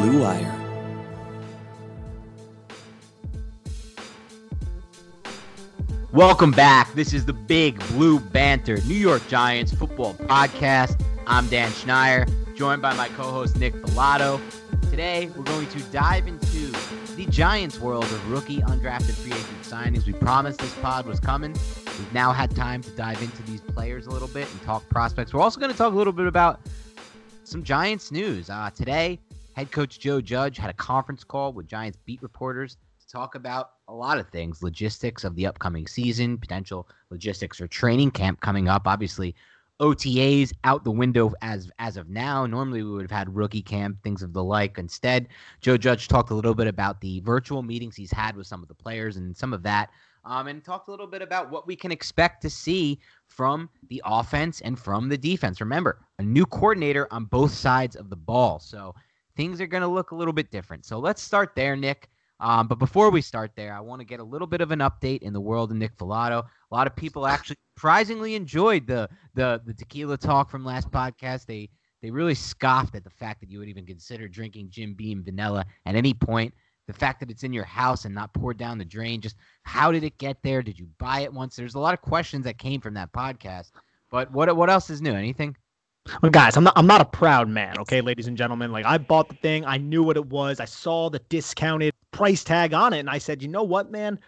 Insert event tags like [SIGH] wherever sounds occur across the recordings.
Blue Wire. Welcome back. This is the Big Blue Banter New York Giants football podcast. I'm Dan Schneier, joined by my co-host Nick Falato. Today, we're going to dive into the Giants world of rookie undrafted free agent signings. We promised this pod was coming. We've now had time to dive into these players a little bit and talk prospects. We're also going to talk a little bit about some Giants news. Uh, today, head coach Joe Judge had a conference call with Giants beat reporters to talk about a lot of things logistics of the upcoming season, potential logistics for training camp coming up. Obviously, OTAs out the window as as of now. Normally we would have had rookie camp, things of the like. Instead, Joe Judge talked a little bit about the virtual meetings he's had with some of the players and some of that. Um, and talked a little bit about what we can expect to see from the offense and from the defense. Remember, a new coordinator on both sides of the ball. So things are going to look a little bit different. So let's start there, Nick. Um, but before we start there, I want to get a little bit of an update in the world of Nick Falato. A lot of people actually surprisingly enjoyed the the the tequila talk from last podcast. They they really scoffed at the fact that you would even consider drinking Jim Beam vanilla at any point. The fact that it's in your house and not poured down the drain. Just how did it get there? Did you buy it once? There's a lot of questions that came from that podcast. But what what else is new? Anything? Well, guys, I'm not I'm not a proud man, okay, ladies and gentlemen. Like I bought the thing, I knew what it was, I saw the discounted price tag on it, and I said, you know what, man,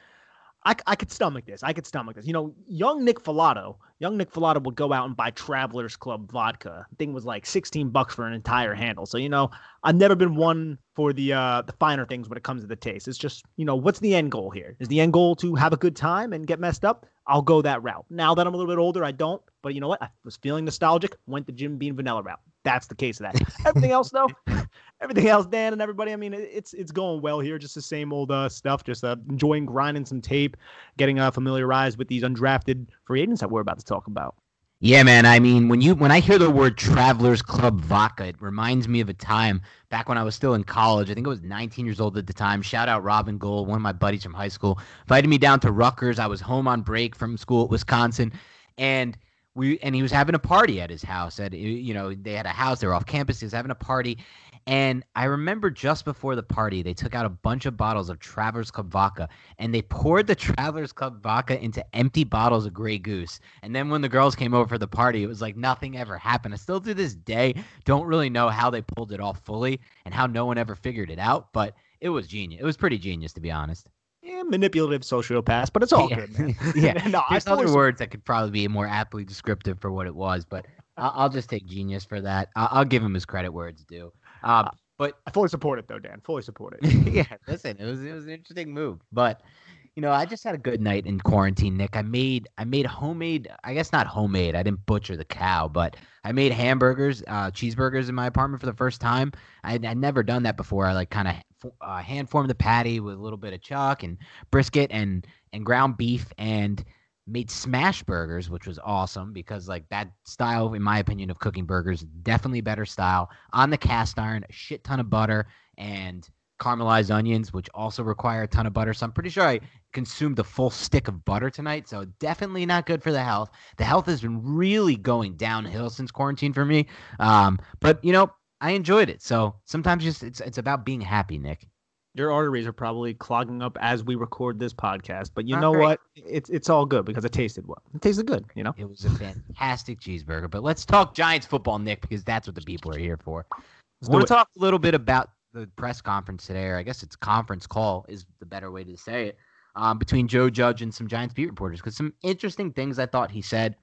I, I could stomach this. I could stomach this. You know, young Nick Falato, young Nick Falato would go out and buy Travelers Club vodka. The thing was like 16 bucks for an entire handle. So, you know, I've never been one for the uh the finer things when it comes to the taste. It's just, you know, what's the end goal here? Is the end goal to have a good time and get messed up? I'll go that route. Now that I'm a little bit older, I don't. But you know what? I was feeling nostalgic, went the Jim Beam vanilla route. That's the case of that. Everything else, though, [LAUGHS] everything else, Dan and everybody. I mean, it's it's going well here. Just the same old uh, stuff. Just uh, enjoying grinding some tape, getting uh, familiarized with these undrafted free agents that we're about to talk about. Yeah, man. I mean, when you when I hear the word Travelers Club vodka, it reminds me of a time back when I was still in college. I think I was 19 years old at the time. Shout out Robin Gold, one of my buddies from high school, invited me down to Rutgers. I was home on break from school at Wisconsin, and we and he was having a party at his house. At you know they had a house. They were off campus. He was having a party, And I remember just before the party, they took out a bunch of bottles of Travelers Club vodka and they poured the [LAUGHS] Travelers Club vodka into empty bottles of Grey Goose. And then when the girls came over for the party, it was like nothing ever happened. I still to this day don't really know how they pulled it off fully and how no one ever figured it out, but it was genius. It was pretty genius, to be honest. Yeah, manipulative sociopath, but it's all yeah. good, man. [LAUGHS] [LAUGHS] yeah, no, there's I other fully- words that could probably be more aptly descriptive for what it was, but I'll, just take genius for that. I'll, I'll give him his credit where it's due. Um, but I fully support it, though, Dan. Fully support it. [LAUGHS] yeah, listen, it was it was an interesting move, but you know, I just had a good night in quarantine, Nick. I made I made homemade, I guess not homemade. I didn't butcher the cow, but I made hamburgers, uh, cheeseburgers in my apartment for the first time. I I'd never done that before. I like kind of uh, hand formed the patty with a little bit of chuck and brisket and and ground beef and made smash burgers, which was awesome because like that style, in my opinion, of cooking burgers, definitely better style on the cast iron, a shit ton of butter and caramelized onions, which also require a ton of butter. So I'm pretty sure I consumed a full stick of butter tonight. So definitely not good for the health. The health has been really going downhill since quarantine for me. Um, but you know, I enjoyed it. So sometimes just it's it's about being happy, Nick. Your arteries are probably clogging up as we record this podcast, but you know what? It's it's all good because it tasted well. It tasted good, you know. It was a fantastic cheeseburger. But let's talk Giants football, Nick, because that's what the people are here for. I Let's want to talk a little bit about the press conference today, or I guess it's conference call is the better way to say it, um, between Joe Judge and some Giants beat reporters. Because some interesting things I thought he said.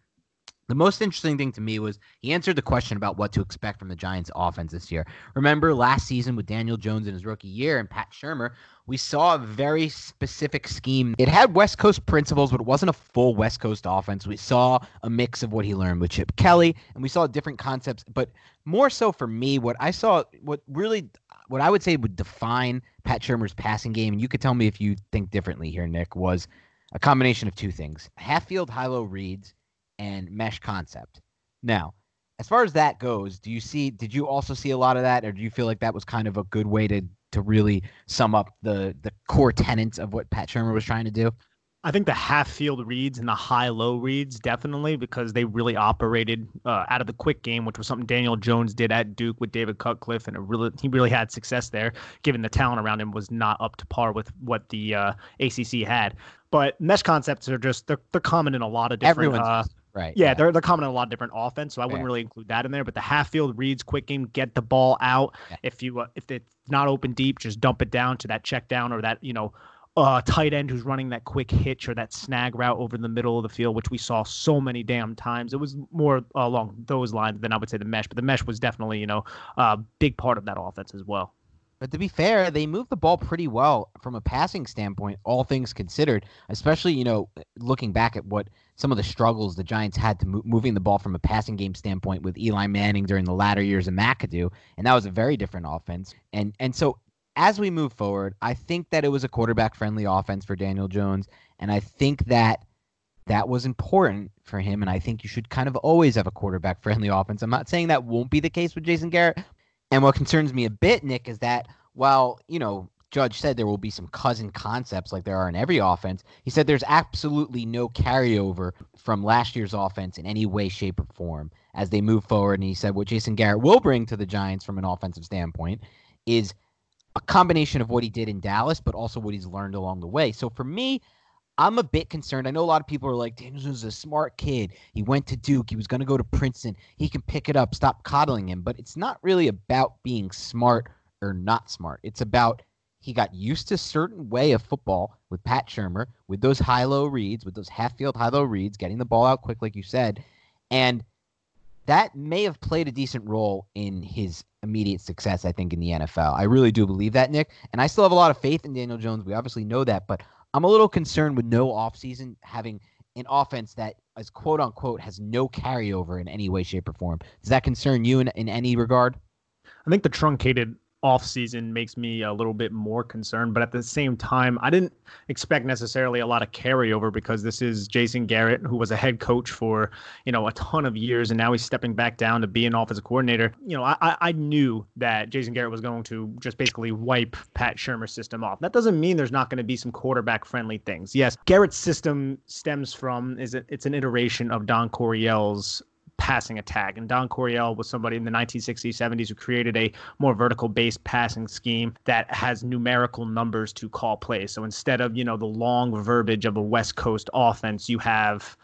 The most interesting thing to me was he answered the question about what to expect from the Giants offense this year. Remember last season with Daniel Jones in his rookie year and Pat Shurmur, we saw a very specific scheme. It had West Coast principles, but it wasn't a full West Coast offense. We saw a mix of what he learned with Chip Kelly, and we saw different concepts. But more so for me, what I saw, what really, what I would say would define Pat Shurmur's passing game, and you could tell me if you think differently here, Nick, was a combination of two things: half field high low reads and mesh concept. Now, as far as that goes, do you see? Did you also see a lot of that, or do you feel like that was kind of a good way to to really sum up the the core tenets of what Pat Shurmur was trying to do? I think the half field reads and the high low reads definitely because they really operated uh, out of the quick game, which was something Daniel Jones did at Duke with David Cutcliffe, and it really he really had success there. Given the talent around him was not up to par with what the uh, ACC had. But mesh concepts are just they're they're common in a lot of different. Uh, right. yeah, they're they're common in a lot of different offense, so I wouldn't really include that in there. But the half field reads, quick game, get the ball out. Yeah. If you uh, if it's not open deep, just dump it down to that check down or that you know uh, tight end who's running that quick hitch or that snag route over the middle of the field, which we saw so many damn times. It was more along those lines than I would say the mesh, but the mesh was definitely you know a big part of that offense as well. But to be fair, they moved the ball pretty well from a passing standpoint, all things considered. Especially, you know, looking back at what some of the struggles the Giants had to mo- moving the ball from a passing game standpoint with Eli Manning during the latter years of McAdoo, and that was a very different offense. And and so as we move forward, I think that it was a quarterback friendly offense for Daniel Jones, and I think that that was important for him. And I think you should kind of always have a quarterback friendly [LAUGHS] offense. I'm not saying that won't be the case with Jason Garrett. And what concerns me a bit, Nick, is that while, you know, Judge said there will be some cousin concepts like there are in every offense, he said there's absolutely no carryover from last year's offense in any way, shape, or form as they move forward. And he said what Jason Garrett will bring to the Giants from an offensive standpoint is a combination of what he did in Dallas, but also what he's learned along the way. So for me, I'm a bit concerned. I know a lot of people are like, Daniel Jones is a smart kid. He went to Duke. He was going to go to Princeton. He can pick it up. Stop coddling him. But it's not really about being smart or not smart. It's about he got used to certain way of football with Pat Shurmur, with those high low reads, with those half field high low reads, getting the ball out quick, like you said. And that may have played a decent role in his immediate success, I think, in the NFL. I really do believe that, Nick. And I still have a lot of faith in Daniel Jones. We obviously know that, but I'm a little concerned with no offseason having an offense that is quote unquote has no carryover in any way, shape, or form. Does that concern you in, in any regard? I think the truncated off season makes me a little bit more concerned, but at the same time, I didn't expect necessarily a lot of carryover because this is Jason Garrett, who was a head coach for you know a ton of years, and now he's stepping back down to be an offensive coordinator. You know, I I- I knew that Jason Garrett was going to just basically wipe Pat Shurmur's system off. That doesn't mean there's not going to be some quarterback friendly things. Yes, Garrett's system stems from is it, it's an iteration of Don Coryell's passing attack. And Don Coryell was somebody in the 1960s, 70s who created a more vertical based passing scheme that has numerical numbers to call plays. So instead of, you know, the long verbiage of a West Coast offense, you have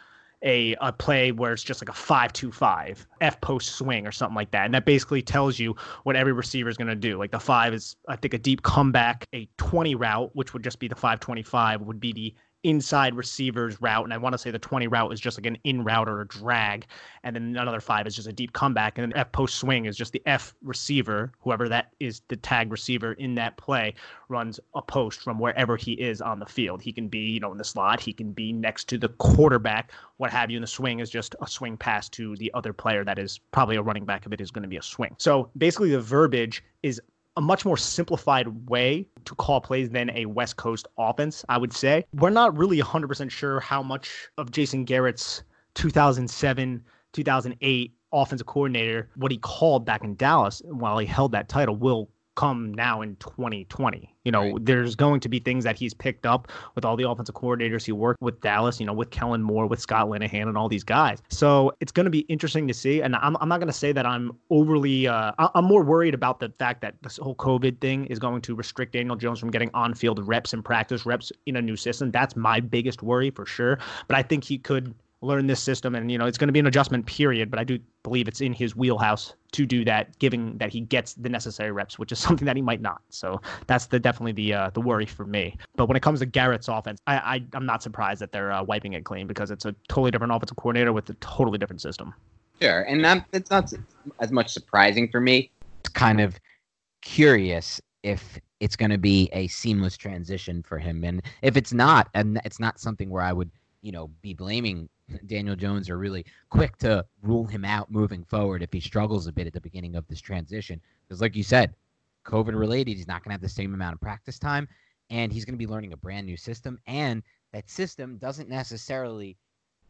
a, a play where it's just like a 5-2-5 f post swing or something like that and that basically tells you what every receiver is going to do like the 5 is i think a deep comeback a 20 route which would just be the 525 would be the inside receivers route. And I want to say the 20 route is just like an in route or a drag. And then another five is just a deep comeback. And then F post swing is just the F receiver, whoever that is the tag receiver in that play, runs a post from wherever he is on the field. He can be, you know, in the slot, he can be next to the quarterback, what have you. And the swing is just a swing pass to the other player that is probably a running back if it is going to be a swing. So basically the verbiage is a much more simplified way to call plays than a West Coast offense, I would say. We're not really 100% sure how much of Jason Garrett's 2007, 2008 offensive coordinator, what he called back in Dallas while he held that title, will come now in 2020. You know, right. there's going to be things that he's picked up with all the offensive coordinators he worked with Dallas, you know, with Kellen Moore, with Scott Linehan, and all these guys. So it's going to be interesting to see. And I'm, I'm not going to say that I'm overly, uh, I'm more worried about the fact that this whole COVID thing is going to restrict Daniel Jones from getting on field reps and practice reps in a new system. That's my biggest worry for sure. But I think he could learn this system and you know it's going to be an adjustment period but i do believe it's in his wheelhouse to do that given that he gets the necessary reps which is [LAUGHS] something that he might not. So that's the definitely the uh, the worry for me. But when it comes to garrett's offense i, I am not surprised that they're uh, wiping it clean because it's a totally different offensive coordinator with a totally different system. Sure and that, it's not as much surprising for me. It's kind of curious if it's going to be a seamless transition for him and if it's not and it's not something where i would you know be blaming Daniel Jones are really quick to rule him out moving forward if he struggles a bit at the beginning of this transition. Because, like you said, COVID related, he's not going to have the same amount of practice time, and he's going to be learning a brand new system. And that system doesn't necessarily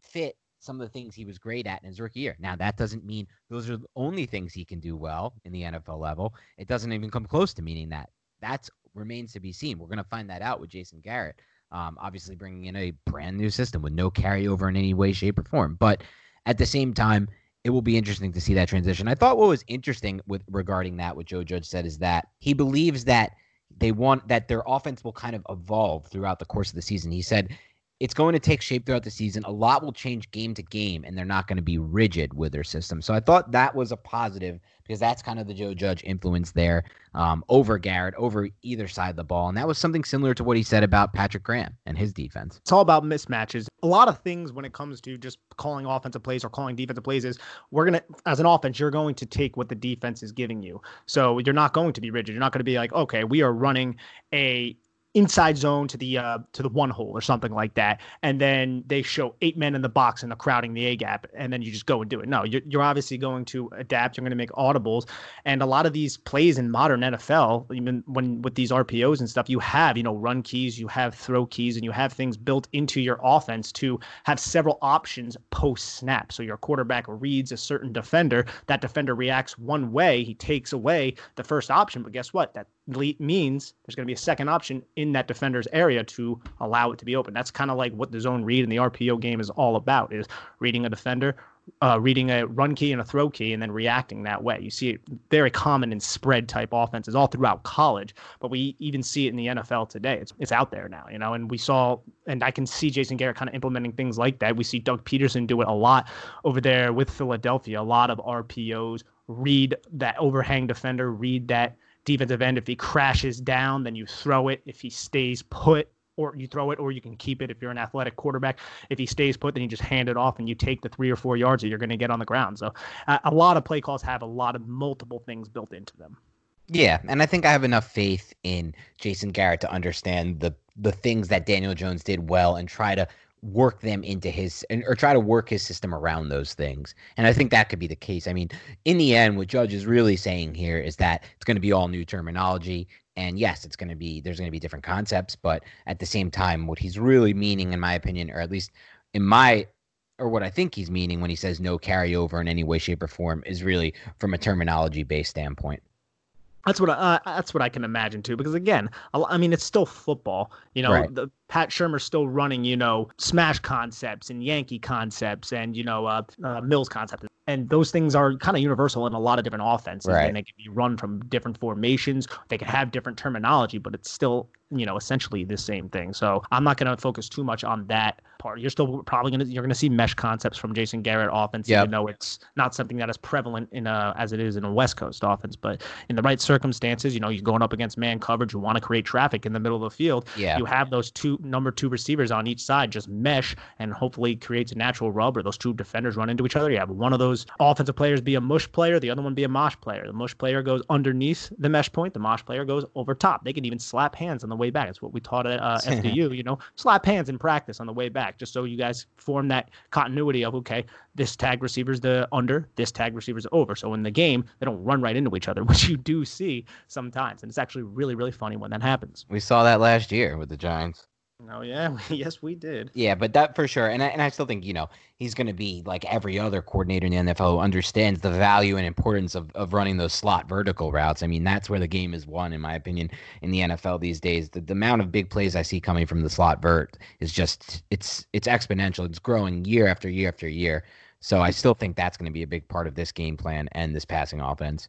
fit some of the things he was great at in his rookie year. Now, that doesn't mean those are the only things he can do well in the NFL level. It doesn't even come close to meaning that. That remains to be seen. We're going to find that out with Jason Garrett. Um, obviously, bringing in a brand new system with no carryover in any way, shape, or form. But at the same time, it will be interesting to see that transition. I thought what was interesting with regarding that, what Joe Judge said, is that he believes that they want that their offense will kind of evolve throughout the course of the season. He said it's going to take shape throughout the season. A lot will change game to game, and they're not going to be rigid with their system. So I thought that was a positive because that's kind of the Joe Judge influence there um, over Garrett, over either side of the ball. And that was something similar to what he said about Patrick Graham and his defense. It's all about mismatches. A lot of things when it comes to just calling offensive plays or calling defensive plays is we're going to, as an offense, you're going to take what the defense is giving you. So you're not going to be rigid. You're not going to be like, okay, we are running a inside zone to the uh, to the one hole or something like that, and then they show eight men in the box and they're crowding the A gap, and then you just go and do it. No, you're, you're obviously going to adapt. You're going to make audibles, and a lot of these plays in modern NFL, even when with these RPOs and stuff, you have you know run keys, you have throw keys, and you have things built into your offense to have several options post snap. So your quarterback reads a certain defender, that defender reacts one way, he takes away the first option, but guess what? That means there's going to be a second option in that defender's area to allow it to be open. That's kind of like what the zone read in the RPO game is all about: is reading a defender, uh, reading a run key and a throw key, and then reacting that way. You see it very common in spread type offenses all throughout college, but we even see it in the NFL today. It's it's out there now, you know. And we saw, and I can see Jason Garrett kind of implementing things like that. We see Doug Pederson do it a lot over there with Philadelphia. A lot of RPOs read that overhang defender, read that defensive end. If he crashes down, then you throw it. If he stays put, or you throw it, or you can keep it if you're an athletic quarterback. If he stays put, then you just hand it off and you take the three or four yards that you're going to get on the ground. So uh, a lot of play calls have a lot of multiple things built into them. Yeah, and I think I have enough faith in Jason Garrett to understand the the things that Daniel Jones did well and try to work them into his and, or try to work his system around those things. And I think that could be the case. I mean, in the end, what Judge is really saying here is that it's going to be all new terminology. And yes, it's going to be there's going to be different concepts, but at the same time, what he's really meaning, in my opinion, or at least in my or what I think he's meaning when he says no carryover in any way, shape, or form is really from a terminology based standpoint. That's what I, uh, that's what I can imagine too. Because again, I mean, it's still football. You know, right. the Pat Shurmur's still running, you know, smash concepts and Yankee concepts and, you know, uh, uh, Mills concepts. And those things are kind of universal in a lot of different offenses. Right. And they can be run from different formations. They can have different terminology, but it's still, you know, essentially the same thing. So I'm not going to focus too much on that part. You're still probably going to, you're going to see mesh concepts from Jason Garrett offense, Yep. even though it's not something that is prevalent in a, as it is in a West Coast offense. But in the right circumstances, you know, you're going up against man coverage. You want to create traffic in the middle of the field. Yeah. You have those two number two receivers on each side just mesh and hopefully creates a natural rub or those two defenders run into each other. You have one of those offensive players be a mush player, the other one be a mosh player. The mush player goes underneath the mesh point, the mosh player goes over top. They can even slap hands on the way back. That's what we taught at uh, [LAUGHS] FDU, you know, slap hands in practice on the way back, just so you guys form that continuity of, okay, this tag receiver's the under, this tag receiver's over. So in the game, they don't run right into each other, [LAUGHS] which you do see sometimes. And it's actually really, really funny when that happens. We saw that last year with the Giants. Oh, yeah. [LAUGHS] yes, we did. Yeah, but that for sure. And I, and I still think, you know, he's going to be like every other coordinator in the NFL who understands the value and importance of, of running those slot vertical routes. I mean, that's where the game is won, in my opinion, in the NFL these days. The, the amount of big plays I see coming from the slot vert is just, it's, it's exponential. It's growing year after year after year. So I still think that's going to be a big part of this game plan and this passing offense.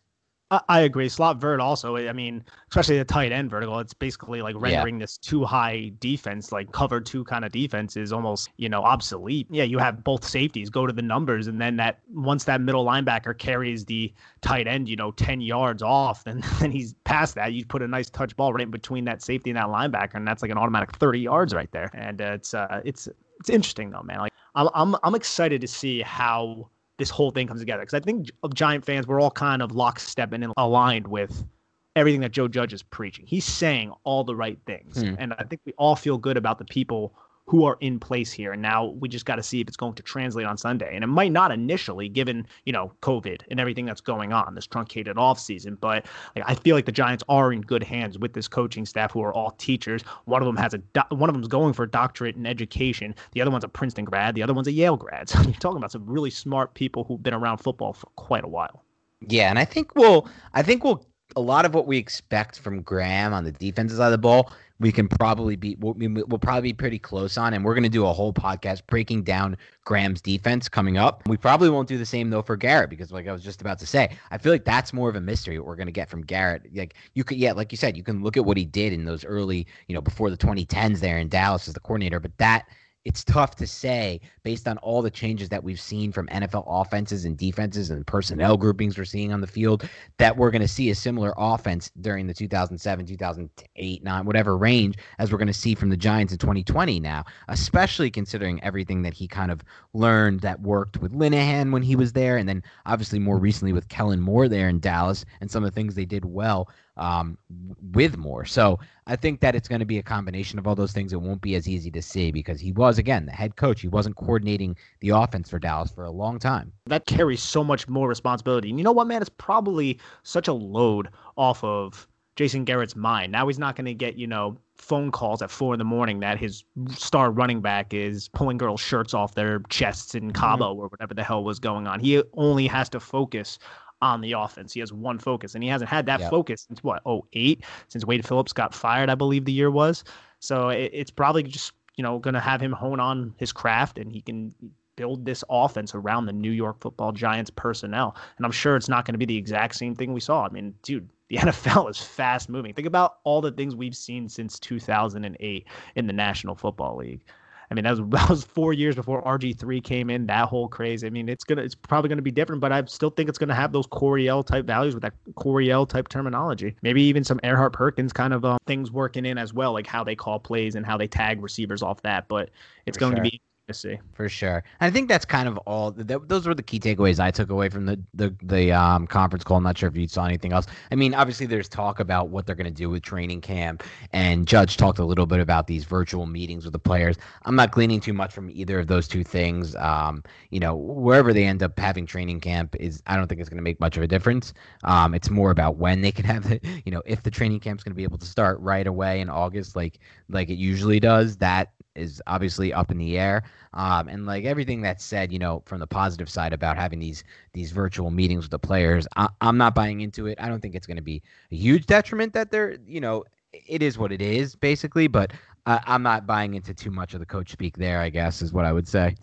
I, I agree. Slot vert also. I mean, especially the tight end vertical. It's basically like rendering this too high defense, like cover two kind of defense, is almost you know obsolete. Yeah, you have both safeties go to the numbers, and then that once that middle linebacker carries the tight end, you know, ten yards off, then [LAUGHS] then he's past that. You put a nice touch ball right in between that safety and that linebacker, and that's like an automatic thirty yards right there. And uh, it's uh, it's it's interesting though, man. Like I'm I'm I'm excited to see how this whole thing comes together because I think of Giant fans, we're all kind of lockstep and aligned with everything that Joe Judge is preaching. He's saying all the right things, Hmm. and I think we all feel good about the people who are in place here. And now we just got to see if it's going to translate on Sunday. And it might not initially, given you know COVID and everything that's going on, this truncated off season. But like, I feel like the Giants are in good hands with this coaching staff, who are all teachers. One of them has a do- one of them's going for a doctorate in education. The other one's a Princeton grad. The other one's a Yale grad. [LAUGHS] So you're talking about some really smart people who've been around football for quite a while. Yeah, and I think we'll I think we'll a lot of what we expect from Graham on the defensive side of the ball, we can probably be we'll, we- we'll probably be pretty close on, and we're going to do a whole podcast breaking down Graham's defense coming up. We probably won't do the same though for Garrett because, like I was just about to say, I feel like that's more of a mystery what we're going to get from Garrett. Like you could, yeah, like you said, you can look at what he did in those early, you know, before the 2010s there in Dallas as the coordinator, but that it's tough to say based on all the changes that we've seen from NFL offenses and defenses and personnel groupings we're seeing on the field that we're going to see a similar offense during the 2007, 2008, 9, whatever range as we're going to see from the Giants in 2020 now, especially considering everything that he kind of learned that worked with Linehan when he was there and then obviously more recently with Kellen Moore there in Dallas and some of the things they did well um, with Moore. So I think that it's going to be a combination of all those things. It won't be as easy to see because he was, again, the head coach. He wasn't coordinating the offense for Dallas for a long time. that carries so much more responsibility. And you know what, man? It's probably such a load off of Jason Garrett's mind. Now he's not going to get, you know, phone calls at four in the morning that his star running back is pulling girls' shirts off their chests in Cabo or whatever the hell was going on. He only has to focus on the offense. He has one focus, and he hasn't had that Yep. focus since what, oh eight, since Wade Phillips got fired, I believe the year was. So it, it's probably just, you know, going to have him hone on his craft and he can build this offense around the New York football Giants personnel. And I'm sure it's not going to be the exact same thing we saw. I mean, dude, [LAUGHS] the NFL is fast moving. Think about all the things we've seen since 2008 in the National Football League. I mean, that was, [LAUGHS] that was four years before RG3 came in, that whole craze. I mean, it's gonna it's probably gonna be different, but I still think it's gonna have those Coryell type values with that Coryell type terminology. Maybe even some Erhardt Perkins kind of uh, things working in as well, like how they call plays and how they tag receivers off that. But it's For going sure. to be see. For sure. I think that's kind of all. Th- those were the key takeaways I took away from the the the um, conference call. I'm not sure if you saw anything else. I mean, obviously, there's talk about what they're going to do with training camp, and Judge talked a little bit about these virtual meetings with the players. I'm not gleaning too much from either of those two things. Um, you know, wherever they end up having training camp is, I don't think it's going to make much of a difference. Um, it's more about when they can [LAUGHS] have it. You know, if the training camp's going to be able to start right away in August, like like it usually does, that is obviously up in the air. Um, and like everything that's said, you know, from the positive side about having these these virtual meetings with the players, I, I'm not buying into it. I don't think it's going to be a huge detriment that they're, you know, it is what it is basically. But I, I'm not buying into too much of the coach speak there. I guess is what I would say.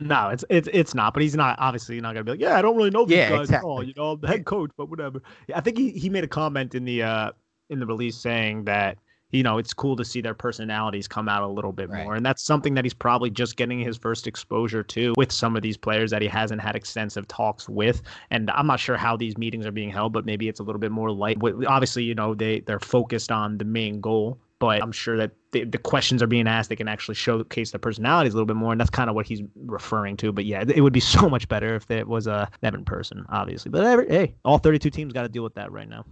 No, it's it's it's not. But he's not obviously not gonna be like, yeah, I don't really know these Yeah, guys exactly. at all. You know, I'm the head coach, but whatever. Yeah, I think he, he made a comment in the uh in the release saying that you know it's cool to see their personalities come out a little bit Right. more, and that's something that he's probably just getting his first exposure to with some of these players that he hasn't had extensive talks with. And I'm not sure how these meetings are being held, but maybe it's a little bit more light. Obviously, you know they they're focused on the main goal. But I'm sure that the, the questions are being asked. They can actually showcase their personalities a little bit more, and that's kind of what he's referring to. But yeah, it would be [LAUGHS] so much better if it was a them in person, obviously. But every, hey, all 32 teams got to deal with that right now.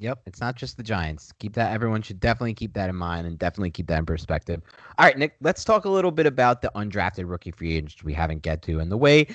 Yep, it's not just the Giants. Keep that. Everyone should definitely keep that in mind and definitely keep that in perspective. All right, Nick, let's talk a little bit about the undrafted rookie free agents we haven't get to, and the way,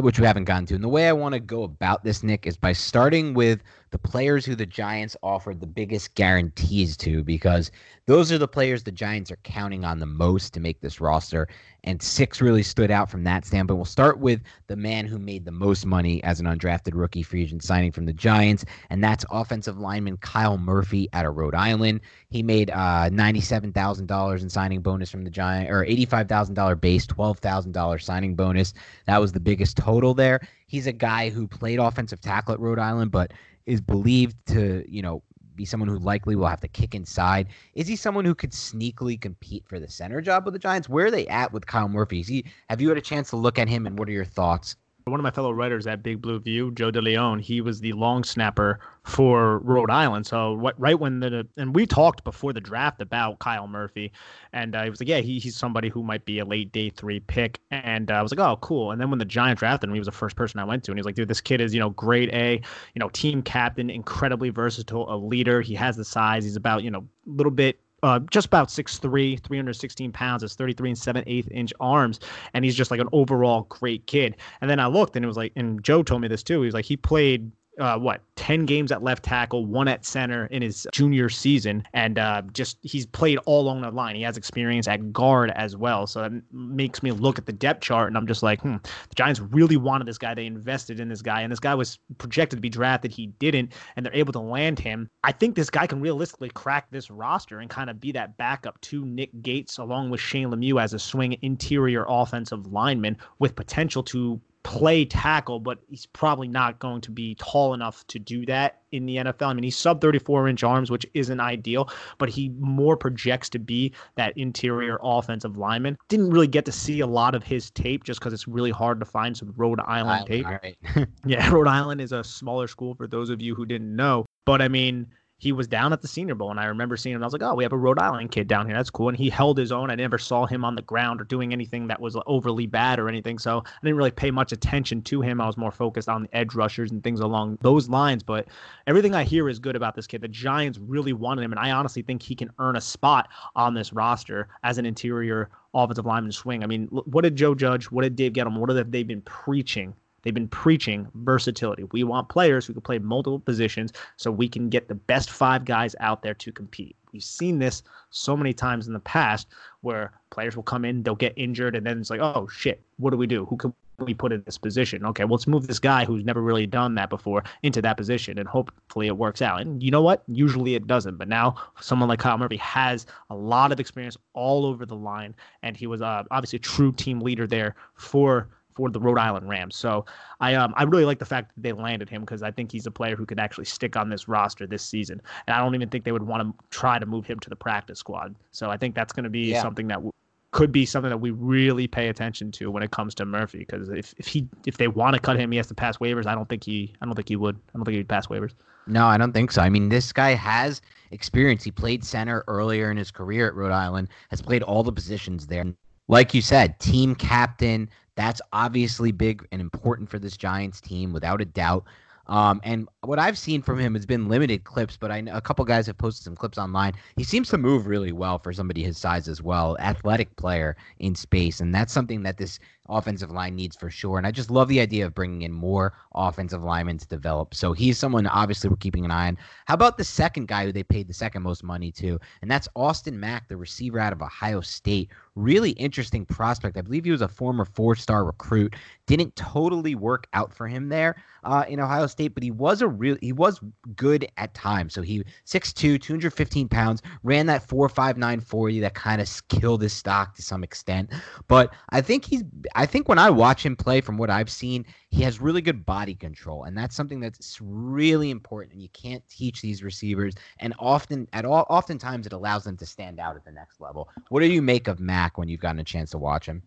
which we haven't gotten to, and the way I want to go about this, Nick, is by starting with the players who the Giants offered the biggest guarantees to, because those are the players the Giants are counting on the most to make this roster, and six really stood out from that standpoint. We'll start with the man who made the most money as an undrafted rookie free agent signing from the Giants, and that's offensive lineman Kyle Murphy out of Rhode Island. He made uh, ninety-seven thousand dollars in signing bonus from the Giant, or eighty-five thousand dollar base, twelve thousand dollars signing bonus. That was the biggest total there. He's a guy who played offensive tackle at Rhode Island, but is believed to, you know, be someone who likely will have to kick inside. Is he someone who could sneakily compete for the center job with the Giants? Where are they at with Kyle Murphy? Is he? Have you had a chance to look at him, and what are your thoughts? One of my fellow writers at Big Blue View, Joe DeLeon, he was the long snapper for Rhode Island. So what, right when the and we talked before the draft about Kyle Murphy, and uh, he was like, yeah, he, he's somebody who might be a late day three pick. And uh, I was like, oh, cool. And then when the Giants drafted him, he was the first person I went to, and he was like, dude, this kid is you know grade A, you know, team captain, incredibly versatile, a leader. He has the size. He's about you know a little bit uh, just about 6'3, 316 pounds, has 33 and 7 8 inch arms, and he's just like an overall great kid. And then I looked and it was like, and Joe told me this too. He was like, he played uh, what 10 games at left tackle one at center in his junior season and uh, just he's played all along the line. He has experience at guard as well so that makes me look at the depth chart and i'm just like hmm the giants really wanted this guy. They invested in this guy and this guy was projected to be drafted. He didn't and they're able to land him. I think this guy can realistically crack this roster and kind of be that backup to nick gates along with shane lemieux as a swing interior offensive lineman with potential to play tackle, but he's probably not going to be tall enough to do that in the NFL. I mean, he's sub 34 inch arms, which isn't ideal, but he more projects to be that interior offensive lineman. Didn't really get to see a lot of his tape just because it's really hard to find some Rhode Island tape. All right. [LAUGHS] Yeah, Rhode Island is a smaller school for those of you who didn't know. But I mean, he was down at the Senior Bowl, and I remember seeing him. I was like, "Oh, we have a Rhode Island kid down here. That's cool." And he held his own. I never saw him on the ground or doing anything that was overly bad or anything. So I didn't really pay much attention to him. I was more focused on the edge rushers and things along those lines. But everything I hear is good about this kid. The Giants really wanted him, and I honestly think he can earn a spot on this roster as an interior offensive lineman swing. I mean, what did Joe Judge? What did Dave Gettleman? What have they been preaching? They've been preaching versatility. We want players who can play multiple positions so we can get the best five guys out there to compete. We've seen this so many times in the past where players will come in, they'll get injured, and then it's like, oh shit, what do we do? Who can we put in this position? Okay, well, let's move this guy who's never really done that before into that position, and hopefully it works out. And you know what? Usually it doesn't, but now someone like Kyle Murphy has a lot of experience all over the line, and he was uh, obviously a true team leader there for for the Rhode Island Rams. So I um I really like the fact that they landed him because I think he's a player who could actually stick on this roster this season. And I don't even think they would want to try to move him to the practice squad. So I think that's going to be Yeah. something that w- could be something that we really pay attention to when it comes to Murphy because if, if he if they want to cut him, he has to pass waivers. I don't think he I don't think he would. I don't think he'd pass waivers. No, I don't think so. I mean, this guy has experience. He played center earlier in his career at Rhode Island, has played all the positions there. Like you said, team captain. That's obviously big and important for this Giants team, without a doubt. Um, and what I've seen from him has been limited clips, but I know a couple guys have posted some clips online. He seems to move really well for somebody his size as well. Athletic player in space, and that's something that this offensive line needs for sure. And I just love the idea of bringing in more offensive linemen to develop. So he's someone obviously we're keeping an eye on. How about the second guy who they paid the second most money to? And that's Austin Mack, the receiver out of Ohio State. Really interesting prospect. I believe he was a former four star recruit. Didn't totally work out for him there uh, in Ohio State, but he was a real he was good at times. So he 6'2, 215 pounds, ran that 4.59 40 that kind of killed his stock to some extent. But I think he's I think when I watch him play, from what I've seen, he has really good body control, and that's something that's really important. And you can't teach these receivers, and often at all, oftentimes it allows them to stand out at the next level. What do you make of Mack when you've gotten a chance to watch him?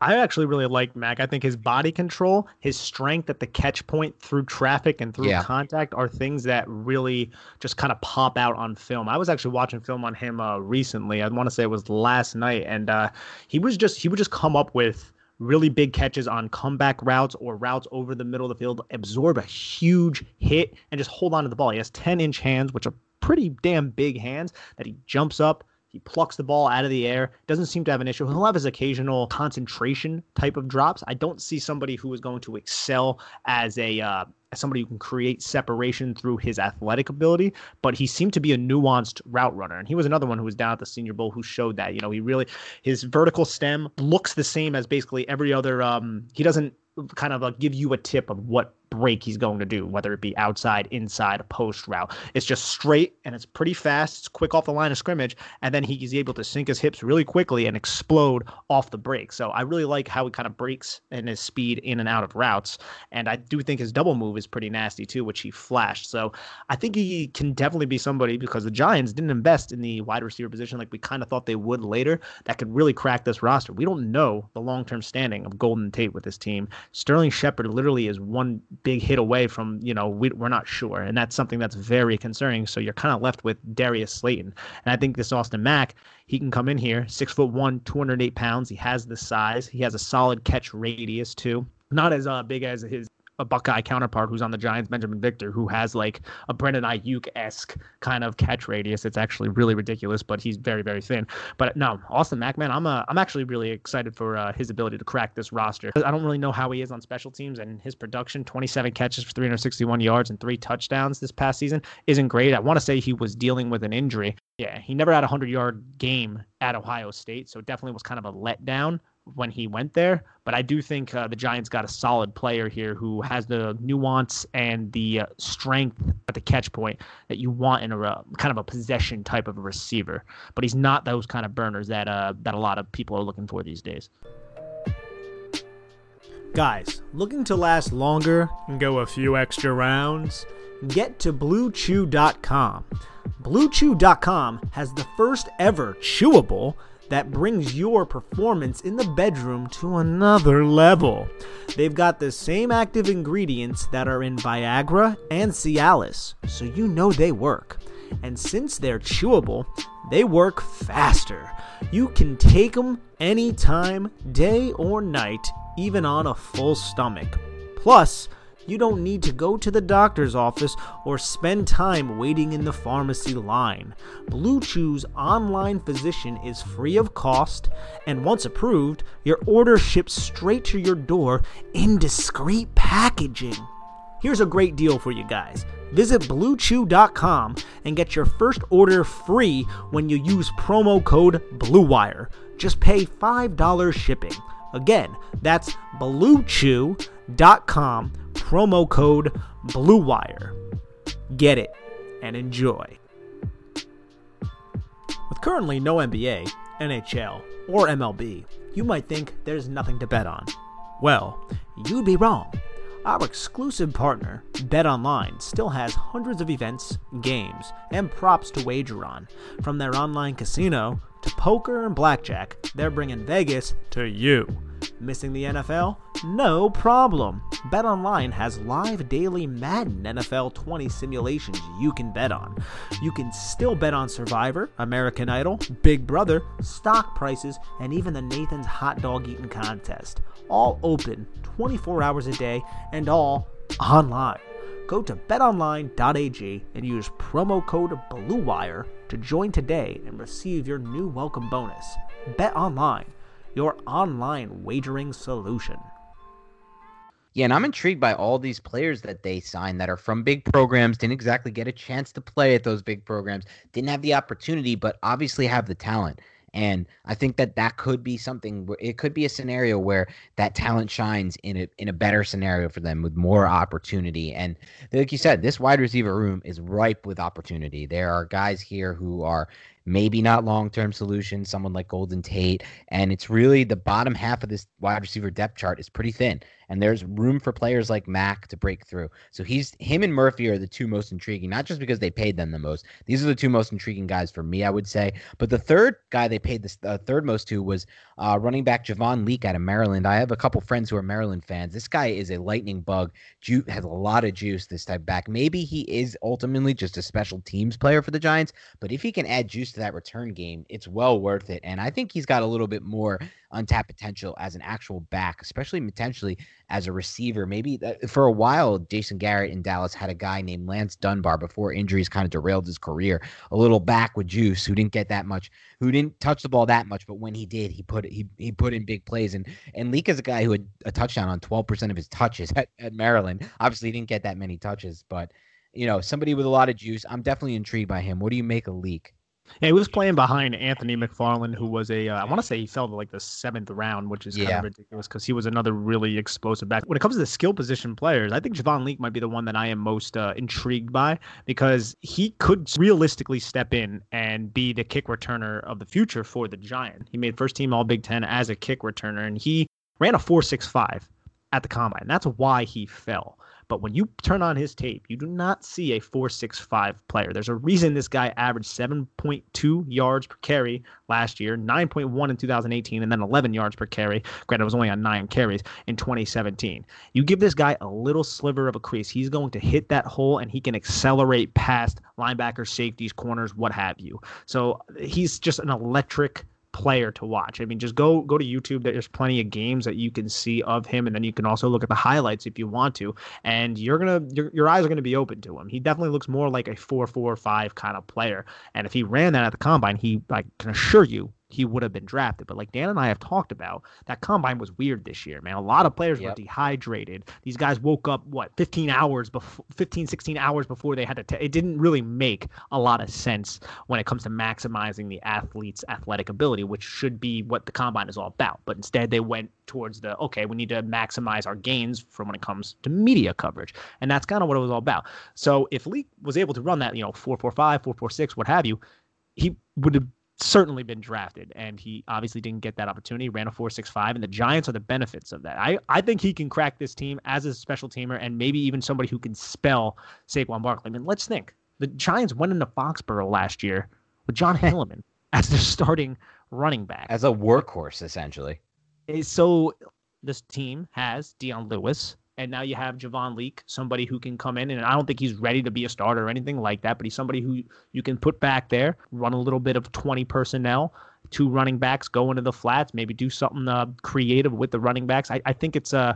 I actually really like Mack. I think his body control, his strength at the catch point through traffic and through yeah. contact are things that really just kind of pop out on film. I was actually watching film on him uh, recently. I want to say it was last night, and uh, he was just he would just come up with really big catches on comeback routes or routes over the middle of the field, absorb a huge hit, and just hold on to the ball. He has 10 inch hands, which are pretty damn big hands that he jumps up he plucks the ball out of the air. Doesn't seem to have an issue. He'll have his occasional concentration type of drops. I don't see somebody who is going to excel as a uh, somebody who can create separation through his athletic ability, but he seemed to be a nuanced route runner. And he was another one who was down at the Senior Bowl who showed that. You know, he really his vertical stem looks the same as basically every other. Um, he doesn't kind of uh, give you a tip of what break he's going to do, whether it be outside, inside, a post route. It's just straight and it's pretty fast. It's quick off the line of scrimmage, and then he's able to sink his hips really quickly and explode off the break. So I really like how he kind of breaks and his speed in and out of routes. And I do think his double move is pretty nasty too, which he flashed. So I think he can definitely be somebody because the Giants didn't invest in the wide receiver position like we kind of thought they would later. That could really crack this roster. We don't know the long term standing of Golden Tate with this team. Sterling Shepard literally is one big hit away from, you know, we, we're not sure. And that's something that's very concerning. So you're kind of left with Darius Slayton. And I think this Austin Mack, he can come in here, six foot one, 208 pounds. He has the size. He has a solid catch radius, too. Not as uh, big as his a Buckeye counterpart who's on the Giants, Binjimen Victor, who has like a Brandon Aiyuk esque kind of catch radius. It's actually really ridiculous, but he's very very thin. But no, Austin Mack, man, I'm uh, I'm actually really excited for uh, his ability to crack this roster. I don't really know how he is on special teams, and his production, 27 catches for 361 yards and three touchdowns this past season, isn't great. I want to say he was dealing with an injury. Yeah, he never had a 100 yard game at Ohio State, so it definitely was kind of a letdown when he went there. But I do think uh, the Giants got a solid player here who has the nuance and the uh, strength at the catch point that you want in a uh, kind of a possession type of a receiver. But he's not those kind of burners that uh, that a lot of people are looking for these days. Guys, looking to last longer and go a few extra rounds? Get to BlueChew.com. BlueChew.com has the first ever chewable that brings your performance in the bedroom to another level. They've got the same active ingredients that are in Viagra and Cialis, so you know they work. And since they're chewable, they work faster. You can take them anytime, day or night, even on a full stomach. Plus, you don't need to go to the doctor's office or spend time waiting in the pharmacy line. Blue Chew's online physician is free of cost, and once approved, your order ships straight to your door in discreet packaging. Here's a great deal for you guys. Visit BlueChew.com and get your first order free when you use promo code BLUEWIRE. Just pay $5 shipping. Again, that's BlueChew.com promo code BLUEWIRE. Get it and enjoy. With currently no NBA, NHL, or MLB, you might think there's nothing to bet on. Well, you'd be wrong. Our exclusive partner, BetOnline, still has hundreds of events, games, and props to wager on. From their online casino to poker and blackjack, they're bringing Vegas to you. Missing the NFL? No problem. BetOnline has live daily Madden NFL 20 simulations you can bet on. You can still bet on Survivor, American Idol, Big Brother, stock prices, and even the Nathan's Hot Dog Eating Contest. All open 24 hours a day and all online. Go to betonline.ag and use promo code BLUEWIRE to join today and receive your new welcome bonus. Bet online your online wagering solution. Yeah, and I'm intrigued by all these players that they signed that are from big programs, didn't exactly get a chance to play at those big programs, didn't have the opportunity, but obviously have the talent. And I think that that could be something. It could be a scenario where that talent shines in a in a better scenario for them with more opportunity. And like you said, this wide receiver room is ripe with opportunity. There are guys here who are maybe not long term solution, someone like Golden Tate. And it's really the bottom half of this wide receiver depth chart is pretty thin. And there's room for players like Mack to break through. So he's him and Murphy are the two most intriguing, not just because they paid them the most. These are the two most intriguing guys for me, I would say. But the third guy they paid the uh, third most to was uh, running back Javon Leake out of Maryland. I have a couple friends who are Maryland fans. This guy is a lightning bug. Ju- has a lot of juice. This type back. Maybe he is ultimately just a special teams player for the Giants, but if he can add juice to that return game, it's well worth it. And I think he's got a little bit more untapped potential as an actual back, especially potentially as a receiver. Maybe uh, for a while, Jason Garrett in Dallas had a guy named Lance Dunbar before injuries kind of derailed his career. A little back with juice who didn't get that much, who didn't touch the ball that much, but when he did, he put he he put in big plays. And and Leake is a guy who had a touchdown on 12% of his touches [LAUGHS] at, at Maryland. Obviously, he didn't get that many touches, but you know, somebody with a lot of juice. I'm definitely intrigued by him. What do you make of Leake? Yeah, he was playing behind Anthony McFarland, who was a uh, I want to say he fell to like the seventh round, which is yeah. kind of ridiculous because he was another really explosive back. When it comes to the skill position players, I think Javon Leake might be the one that I am most uh, intrigued by because he could realistically step in and be the kick returner of the future for the Giant. He made first team All Big Ten as a kick returner, and he ran a four six five at the combine. That's why he fell. But when you turn on his tape, you do not see a 4.65 player. There's a reason this guy averaged 7.2 yards per carry last year, 9.1 in 2018, and then 11 yards per carry. Granted, it was only on nine carries in 2017. You give this guy a little sliver of a crease, he's going to hit that hole and he can accelerate past linebackers, safeties, corners, what have you. So he's just an electric player to watch. I mean, just go go to YouTube. There's plenty of games that you can see of him, and then you can also look at the highlights if you want to. And you're gonna your, your eyes are gonna be open to him. He definitely looks more like a four four five kind of player. And if he ran that at the combine, he I can assure you he would have been drafted. But like Dan and I have talked about, that combine was weird this year, man. A lot of players yep. were dehydrated. These guys woke up what 15 hours before 15 16 hours before they had to t- it didn't really make a lot of sense when it comes to maximizing the athlete's athletic ability, which should be what the combine is all about. But instead they went towards the okay, we need to maximize our gains from when it comes to media coverage. And that's kind of what it was all about. So if Leake was able to run that, you know, 445, 446, what have you, he would have certainly been drafted, and he obviously didn't get that opportunity. Ran a four six five, and the Giants are the benefits of that. I, I think he can crack this team as a special teamer, and maybe even somebody who can spell Saquon Barkley. I mean, let's think. The Giants went into Foxborough last year with Jon [LAUGHS] Hilliman as their starting running back, as a workhorse, essentially. So this team has Dion Lewis, and now you have Javon Leake, somebody who can come in, and I don't think he's ready to be a starter or anything like that, but he's somebody who you can put back there, run a little bit of 20 personnel, two running backs, go into the flats, maybe do something uh, creative with the running backs. I, I think it's a, uh,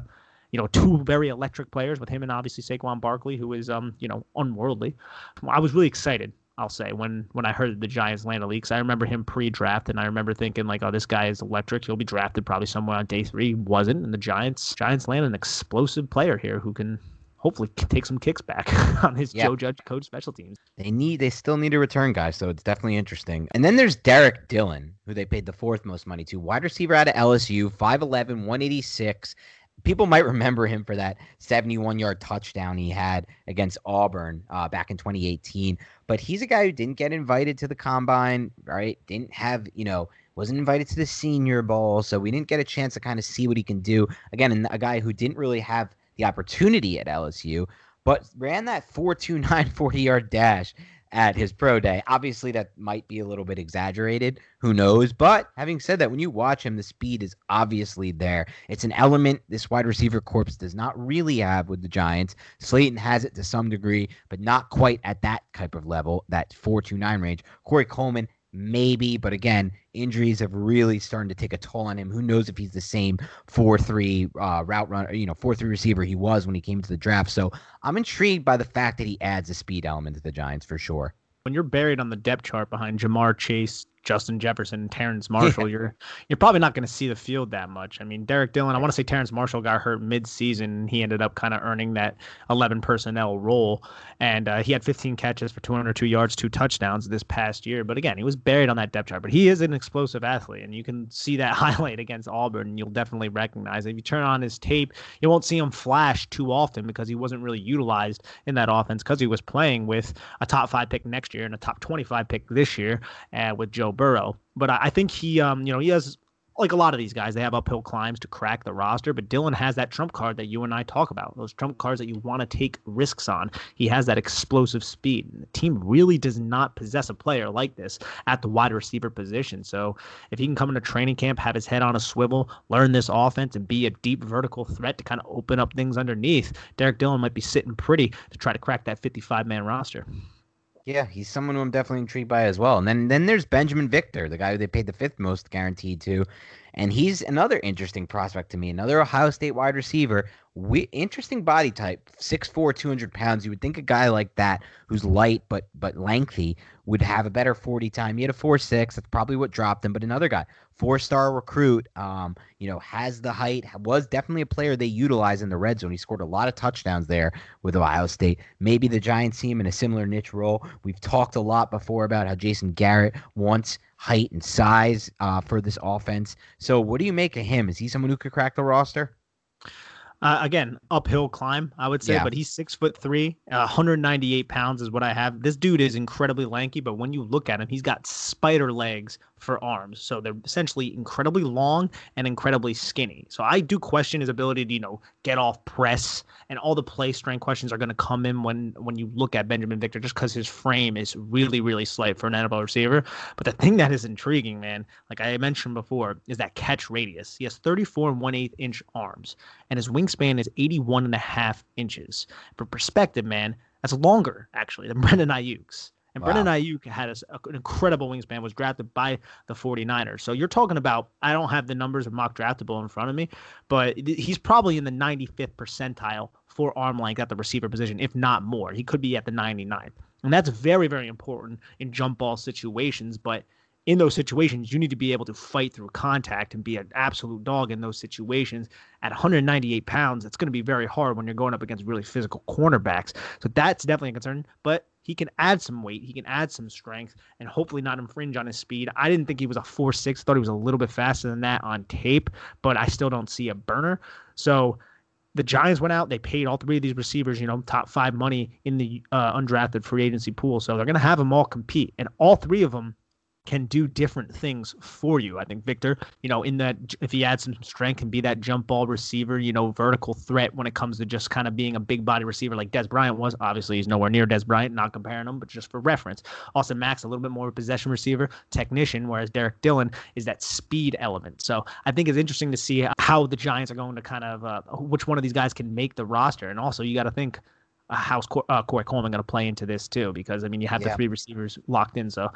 you know, two very electric players with him and obviously Saquon Barkley, who is, um, you know, unworldly. I was really excited I'll say when when I heard the Giants land a leaks, I remember him pre-draft, and I remember thinking like, oh, this guy is electric. He'll be drafted probably somewhere on day three. He wasn't, and the Giants Giants land an explosive player here who can hopefully take some kicks back [LAUGHS] on his yep. Joe Judge coach special teams. They need they still need a return guy, so it's definitely interesting. And then there's Derrick Dillon, who they paid the fourth most money to. Wide receiver out of LSU, 5'11, 186 people might remember him for that 71 yard touchdown he had against Auburn uh, back in 2018. But he's a guy who didn't get invited to the combine, right? Didn't have, you know, wasn't invited to the senior bowl. So we didn't get a chance to kind of see what he can do. Again, a guy who didn't really have the opportunity at LSU, but ran that 429 40 yard dash at his pro day. Obviously, that might be a little bit exaggerated. Who knows? But having said that, when you watch him, the speed is obviously there. It's an element this wide receiver corps does not really have with the Giants. Slayton has it to some degree, but not quite at that type of level, that 429 range. Corey Coleman maybe, but again, injuries have really started to take a toll on him. Who knows if he's the same four three uh, route runner, you know, four three receiver he was when he came to the draft. So I'm intrigued by the fact that he adds a speed element to the Giants for sure. When you're buried on the depth chart behind Ja'Marr Chase, Justin Jefferson and Terrace Marshall, yeah. you're you're probably not going to see the field that much. I mean, Derrick Dillon, I want to say Terrence Marshall got hurt mid-season. He ended up kind of earning that 11 personnel role, and uh, he had 15 catches for 202 yards, two touchdowns this past year. But again, he was buried on that depth chart. But he is an explosive athlete, and you can see that [LAUGHS] highlight against Auburn, and you'll definitely recognize it. If you turn on his tape, you won't see him flash too often because he wasn't really utilized in that offense because he was playing with a top five pick next year and a top 25 pick this year uh, with Joe Burrow. But I, think he, um, you know, he has like a lot of these guys, they have uphill climbs to crack the roster. But Dillon has that trump card that you and I talk about, those trump cards that you want to take risks on. He has that explosive speed. And the team really does not possess a player like this at the wide receiver position. So if he can come into training camp, have his head on a swivel, learn this offense, and be a deep vertical threat to kind of open up things underneath, Derrick Dillon might be sitting pretty to try to crack that 55 man roster. Yeah, he's someone who I'm definitely intrigued by as well. And then then there's Binjimen Victor, the guy who they paid the fifth most guaranteed to. And he's another interesting prospect to me, another Ohio State wide receiver. We, interesting body type, 6'4", 200 pounds. You would think a guy like that, who's light but but lengthy, would have a better 40 time. He had a 4'6". That's probably what dropped him. But another guy, four-star recruit, um, you know, has the height, was definitely a player they utilize in the red zone. He scored a lot of touchdowns there with Ohio State. Maybe the Giants see him in a similar niche role. We've talked a lot before about how Jason Garrett wants height and size uh, for this offense. So, what do you make of him? Is he someone who could crack the roster? Uh, again, uphill climb, I would say, yeah. but he's six foot three, uh, 198 pounds is what I have. This dude is incredibly lanky, but when you look at him, he's got spider legs for arms. So they're essentially incredibly long and incredibly skinny. So I do question his ability to, you know, get off press and all the play strength questions are going to come in when when you look at Binjimen Victor just because his frame is really, really slight for an NFL receiver. But the thing that is intriguing, man, like I mentioned before, is that catch radius. He has 34 and 1 8 inch arms, and his wingspan is 81 and a half inches. For perspective, man, that's longer actually than [LAUGHS] Brandon Aiyuk's. And wow. Brandon Aiyuk had a, an incredible wingspan, was drafted by the 49ers. So you're talking about, I don't have the numbers of mock draftable in front of me, but he's probably in the 95th percentile for arm length at the receiver position, if not more. He could be at the 99th. And that's very, very important in jump ball situations. But in those situations, you need to be able to fight through contact and be an absolute dog in those situations. At 198 pounds, it's going to be very hard when you're going up against really physical cornerbacks. So that's definitely a concern. But he can add some weight, he can add some strength, and hopefully not infringe on his speed. I didn't think he was a 4 6, thought he was a little bit faster than that on tape, but I still don't see a burner. So the Giants went out, they paid all three of these receivers, you know, top five money in the uh, undrafted free agency pool. So they're going to have them all compete. And all three of them can do different things for you. I think Victor, you know, in that if he adds some strength, can be that jump ball receiver, you know, vertical threat when it comes to just kind of being a big body receiver like Dez Bryant was. Obviously, he's nowhere near Dez Bryant, not comparing him, but just for reference. Austin Mack, a little bit more of a possession receiver, technician, whereas Derrick Dillon is that speed element. So I think it's interesting to see how the Giants are going to kind of uh, which one of these guys can make the roster, and also you got to think uh, how's uh, Corey Coleman going to play into this too? Because I mean, you have yeah. the three receivers locked in, so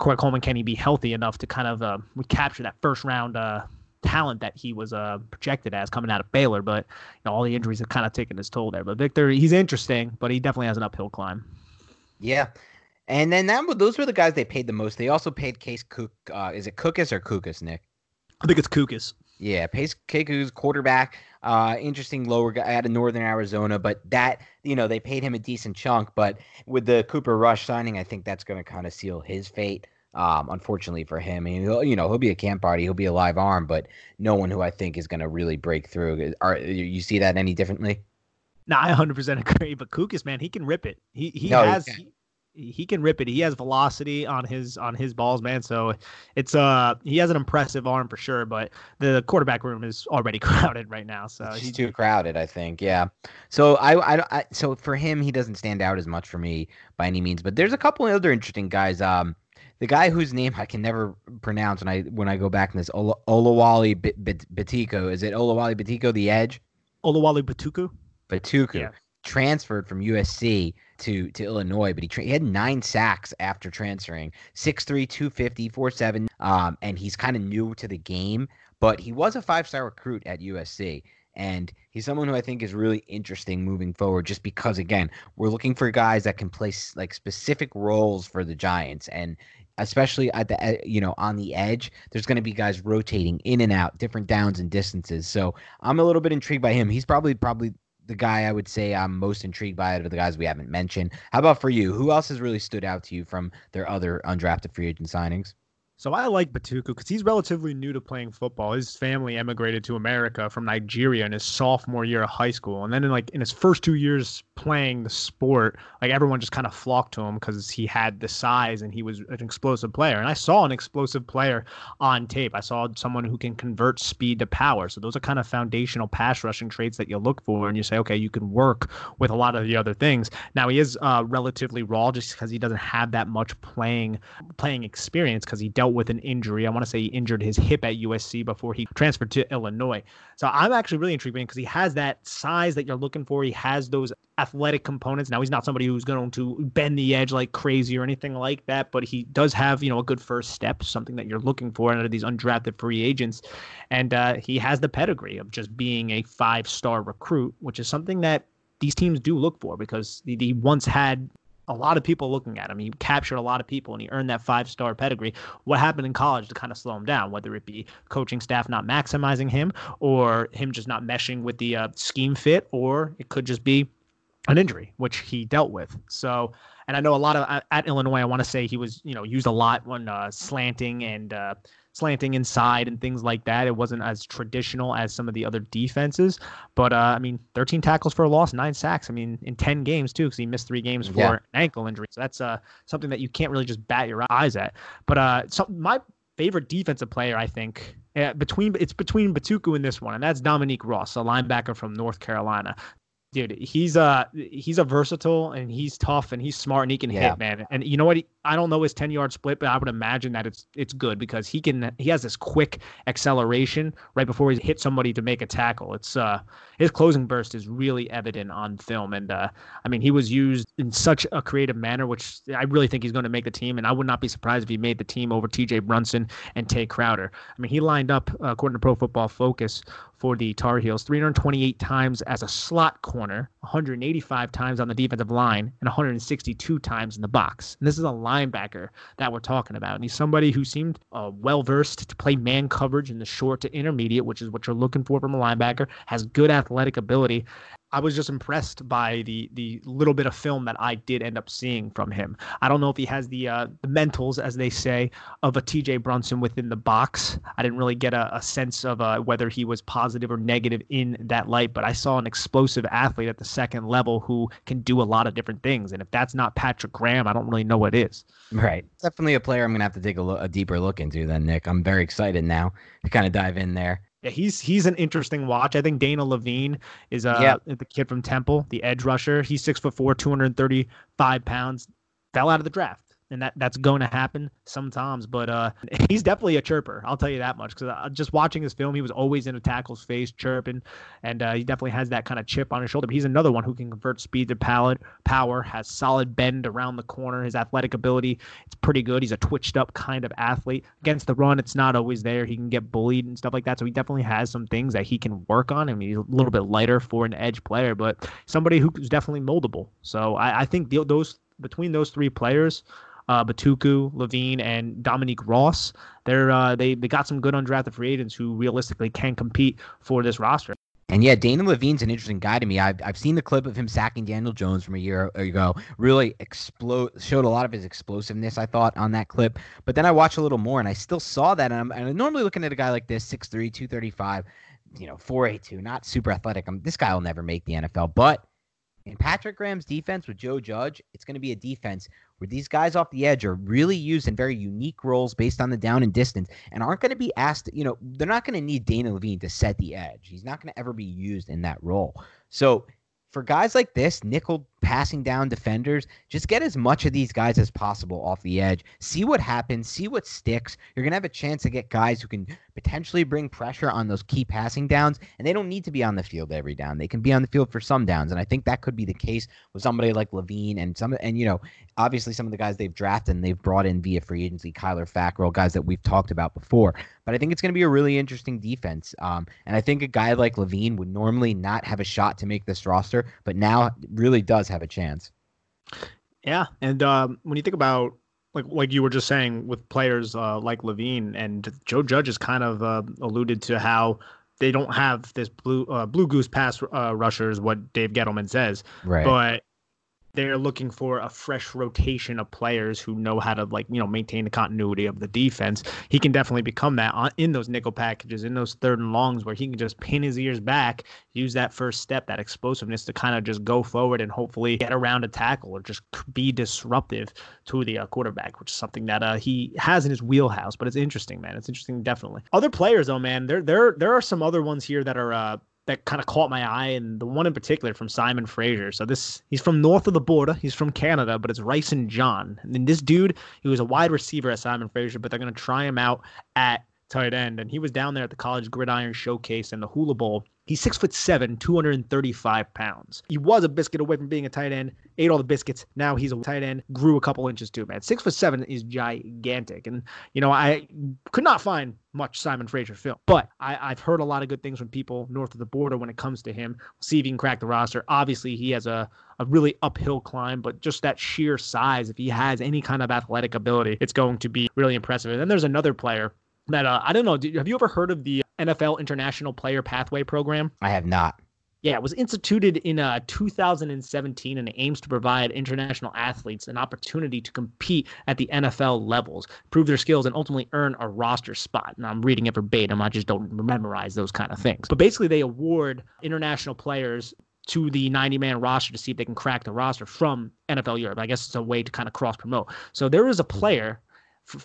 Corey Coleman can he be healthy enough to kind of uh, recapture that first round uh, talent that he was uh, projected as coming out of Baylor? But you know, all the injuries have kind of taken his toll there. But Victor, he's interesting, but he definitely has an uphill climb. Yeah. And then that those were the guys they paid the most. They also paid Case Cook. Uh, is it Cookus or Kukas, Nick? I think it's Kukas. Yeah, Pace Keku's quarterback. Uh, interesting lower guy out of Northern Arizona, but that you know they paid him a decent chunk. But with the Cooper Rush signing, I think that's going to kind of seal his fate. Um, unfortunately for him, I mean, he'll, you know, he'll be a camp party, he'll be a live arm, but no one who I think is going to really break through. Are you see that any differently? No, I 100% agree. But Kukas, man, he can rip it. He he no, has. He, he can rip it. He has velocity on his on his balls, man. So it's uh he has an impressive arm for sure, but the quarterback room is already [LAUGHS] crowded right now. So he's too crowded, I think. Yeah. So I, I I so for him he doesn't stand out as much for me by any means, but there's a couple of other interesting guys. Um, the guy whose name I can never pronounce when I when I go back in this Ola, Olawale Batiko. Is it Olawale Batiko the edge? Olawale Batuku. Batuku. Yeah. Transferred from USC to to Illinois, but he, tra- he had nine sacks after transferring. 6'3", 250, 4'7", um, and he's kind of new to the game, but he was a five-star recruit at USC. And he's someone who I think is really interesting moving forward, just because again we're looking for guys that can play like specific roles for the Giants. And especially at the you know on the edge. There's going to be guys rotating in and out, different downs and distances. So I'm a little bit intrigued by him. He's probably probably the guy I would say I'm most intrigued by out of the guys we haven't mentioned. How about for you? Who else has really stood out to you from their other undrafted free agent signings? So I like Batuku because he's relatively new to playing football. His family emigrated to America from Nigeria in his sophomore year of high school, and then in like in his first two years playing the sport, like everyone just kind of flocked to him because he had the size and he was an explosive player. And I saw an explosive player on tape. I saw someone who can convert speed to power. So those are kind of foundational pass rushing traits that you look for, and you say, okay, you can work with a lot of the other things. Now he is uh, relatively raw just because he doesn't have that much playing playing experience because he dealt dealt with an injury. I want to say he injured his hip at USC before he transferred to Illinois. So I'm actually really intrigued because he has that size that you're looking for. He has those athletic components. Now he's not somebody who's going to bend the edge like crazy or anything like that, but he does have you know a good first step, something that you're looking for out of these undrafted free agents, and uh, he has the pedigree of just being a five star recruit, which is something that these teams do look for because he once had a lot of people looking at him. He captured a lot of people and he earned that five star pedigree. What happened in college to kind of slow him down, whether it be coaching staff not maximizing him or him just not meshing with the uh, scheme fit, or it could just be an injury, which he dealt with. So, and I know a lot of at Illinois, I want to say he was, you know, used a lot when uh, slanting and uh, slanting inside and things like that. It wasn't as traditional as some of the other defenses. But uh, I mean, 13 tackles for a loss, nine sacks. I mean, in 10 games too, because he missed three games for yeah. an ankle injury. So that's uh, something that you can't really just bat your eyes at. But uh, so my favorite defensive player, I think, uh, between it's between Bituku and this one, and that's Dominique Ross, a linebacker from North Carolina dude, he's a he's a versatile and he's tough and he's smart and he can yeah. hit, man. And you know what? He, I don't know his ten yard split, but I would imagine that it's it's good because he can he has this quick acceleration right before he hits somebody to make a tackle. It's uh his closing burst is really evident on film, and uh, I mean he was used in such a creative manner, which I really think he's going to make the team. And I would not be surprised if he made the team over T.J. Brunson and Tae Crowder. I mean he lined up uh, according to Pro Football Focus for the Tar Heels 328 times as a slot corner, 185 times on the defensive line, and 162 times in the box. And this is a linebacker that we're talking about. And he's somebody who seemed uh, well versed to play man coverage in the short to intermediate, which is what you're looking for from a linebacker, has good athletic ability. I was just impressed by the the little bit of film that I did end up seeing from him. I don't know if he has the uh, the mentals, as they say, of a T.J. Brunson within the box. I didn't really get a, a sense of uh, whether he was positive or negative in that light, but I saw an explosive athlete at the second level who can do a lot of different things. And if that's not Patrick Graham, I don't really know what is. Right, definitely a player I'm gonna have to take a, lo- a deeper look into. Then Nick, I'm very excited now to kind of dive in there. Yeah, he's he's an interesting watch. I think Dana Levine is uh yep. the kid from Temple, the edge rusher. He's six foot four, two hundred thirty five pounds. Fell out of the draft and that that's going to happen sometimes. But uh, he's definitely a chirper. I'll tell you that much because uh, just watching his film, he was always in a tackle's face chirping, and uh, he definitely has that kind of chip on his shoulder. But he's another one who can convert speed to power. Power has solid bend around the corner. His athletic ability, it's pretty good. He's a twitched up kind of athlete. Against the run, it's not always there. He can get bullied and stuff like that. So he definitely has some things that he can work on. I mean, he's a little bit lighter for an edge player, but somebody who's definitely moldable. So I, I think the, those between those three players uh, Bituku, Levine, and Dominique Ross. They're uh, they they got some good undrafted free agents who realistically can compete for this roster. And yeah, Dana Levine's an interesting guy to me. I've, I've seen the clip of him sacking Daniel Jones from a year ago. Really explode showed a lot of his explosiveness, I thought, on that clip. But then I watched a little more and I still saw that. And I'm, and I'm normally looking at a guy like this, 6'3, 235, you know, 4'8'2, not super athletic. I'm, this guy will never make the NFL. But in Patrick Graham's defense with Joe Judge, it's going to be a defense where these guys off the edge are really used in very unique roles based on the down and distance and aren't going to be asked, you know, they're not going to need Dana Levine to set the edge. He's not going to ever be used in that role. So for guys like this, nickel passing down defenders, just get as much of these guys as possible off the edge. See what happens, see what sticks. You're going to have a chance to get guys who can potentially bring pressure on those key passing downs, and they don't need to be on the field every down. They can be on the field for some downs, and I think that could be the case with somebody like Levine and some and you know, obviously some of the guys they've drafted and they've brought in via free agency, Kyler Fackrell, guys that we've talked about before. But I think it's going to be a really interesting defense. Um, and I think a guy like Levine would normally not have a shot to make this roster, but now really does have a chance. Yeah, and um, when you think about like like you were just saying with players uh, like Levine and Joe Judge has kind of uh, alluded to how they don't have this blue uh, blue goose pass uh, rushers, what Dave Gettleman says, Right. but they're looking for a fresh rotation of players who know how to like you know maintain the continuity of the defense. He can definitely become that on, in those nickel packages, in those third and longs, where he can just pin his ears back, use that first step, that explosiveness to kind of just go forward and hopefully get around a tackle or just be disruptive to the uh, quarterback, which is something that uh, he has in his wheelhouse. But it's interesting, man. It's interesting, definitely. Other players, though, man, there there there are some other ones here that are. Uh, that kind of caught my eye, and the one in particular from Simon Fraser. So this he's from north of the border. He's from Canada, but it's Rysen John. And then this dude, he was a wide receiver at Simon Fraser, but they're gonna try him out at tight end. And he was down there at the college gridiron showcase and the Hula Bowl. He's six foot seven, 235 pounds. He was a biscuit away from being a tight end, ate all the biscuits. Now he's a tight end, grew a couple inches too, man. Six foot seven is gigantic. And, you know, I could not find much Simon Fraser film, but I, I've heard a lot of good things from people north of the border when it comes to him. We'll see if he can crack the roster. Obviously, he has a, a really uphill climb, but just that sheer size, if he has any kind of athletic ability, it's going to be really impressive. And then there's another player that uh, I don't know. Have you ever heard of the NFL International Player Pathway Program? I have not. Yeah, it was instituted in uh, 2017 and it aims to provide international athletes an opportunity to compete at the NFL levels, prove their skills, and ultimately earn a roster spot. And I'm reading it verbatim. I just don't memorize those kind of things. But basically, they award international players to the 90 man roster to see if they can crack the roster from NFL Europe. I guess it's a way to kind of cross promote. So there is a player,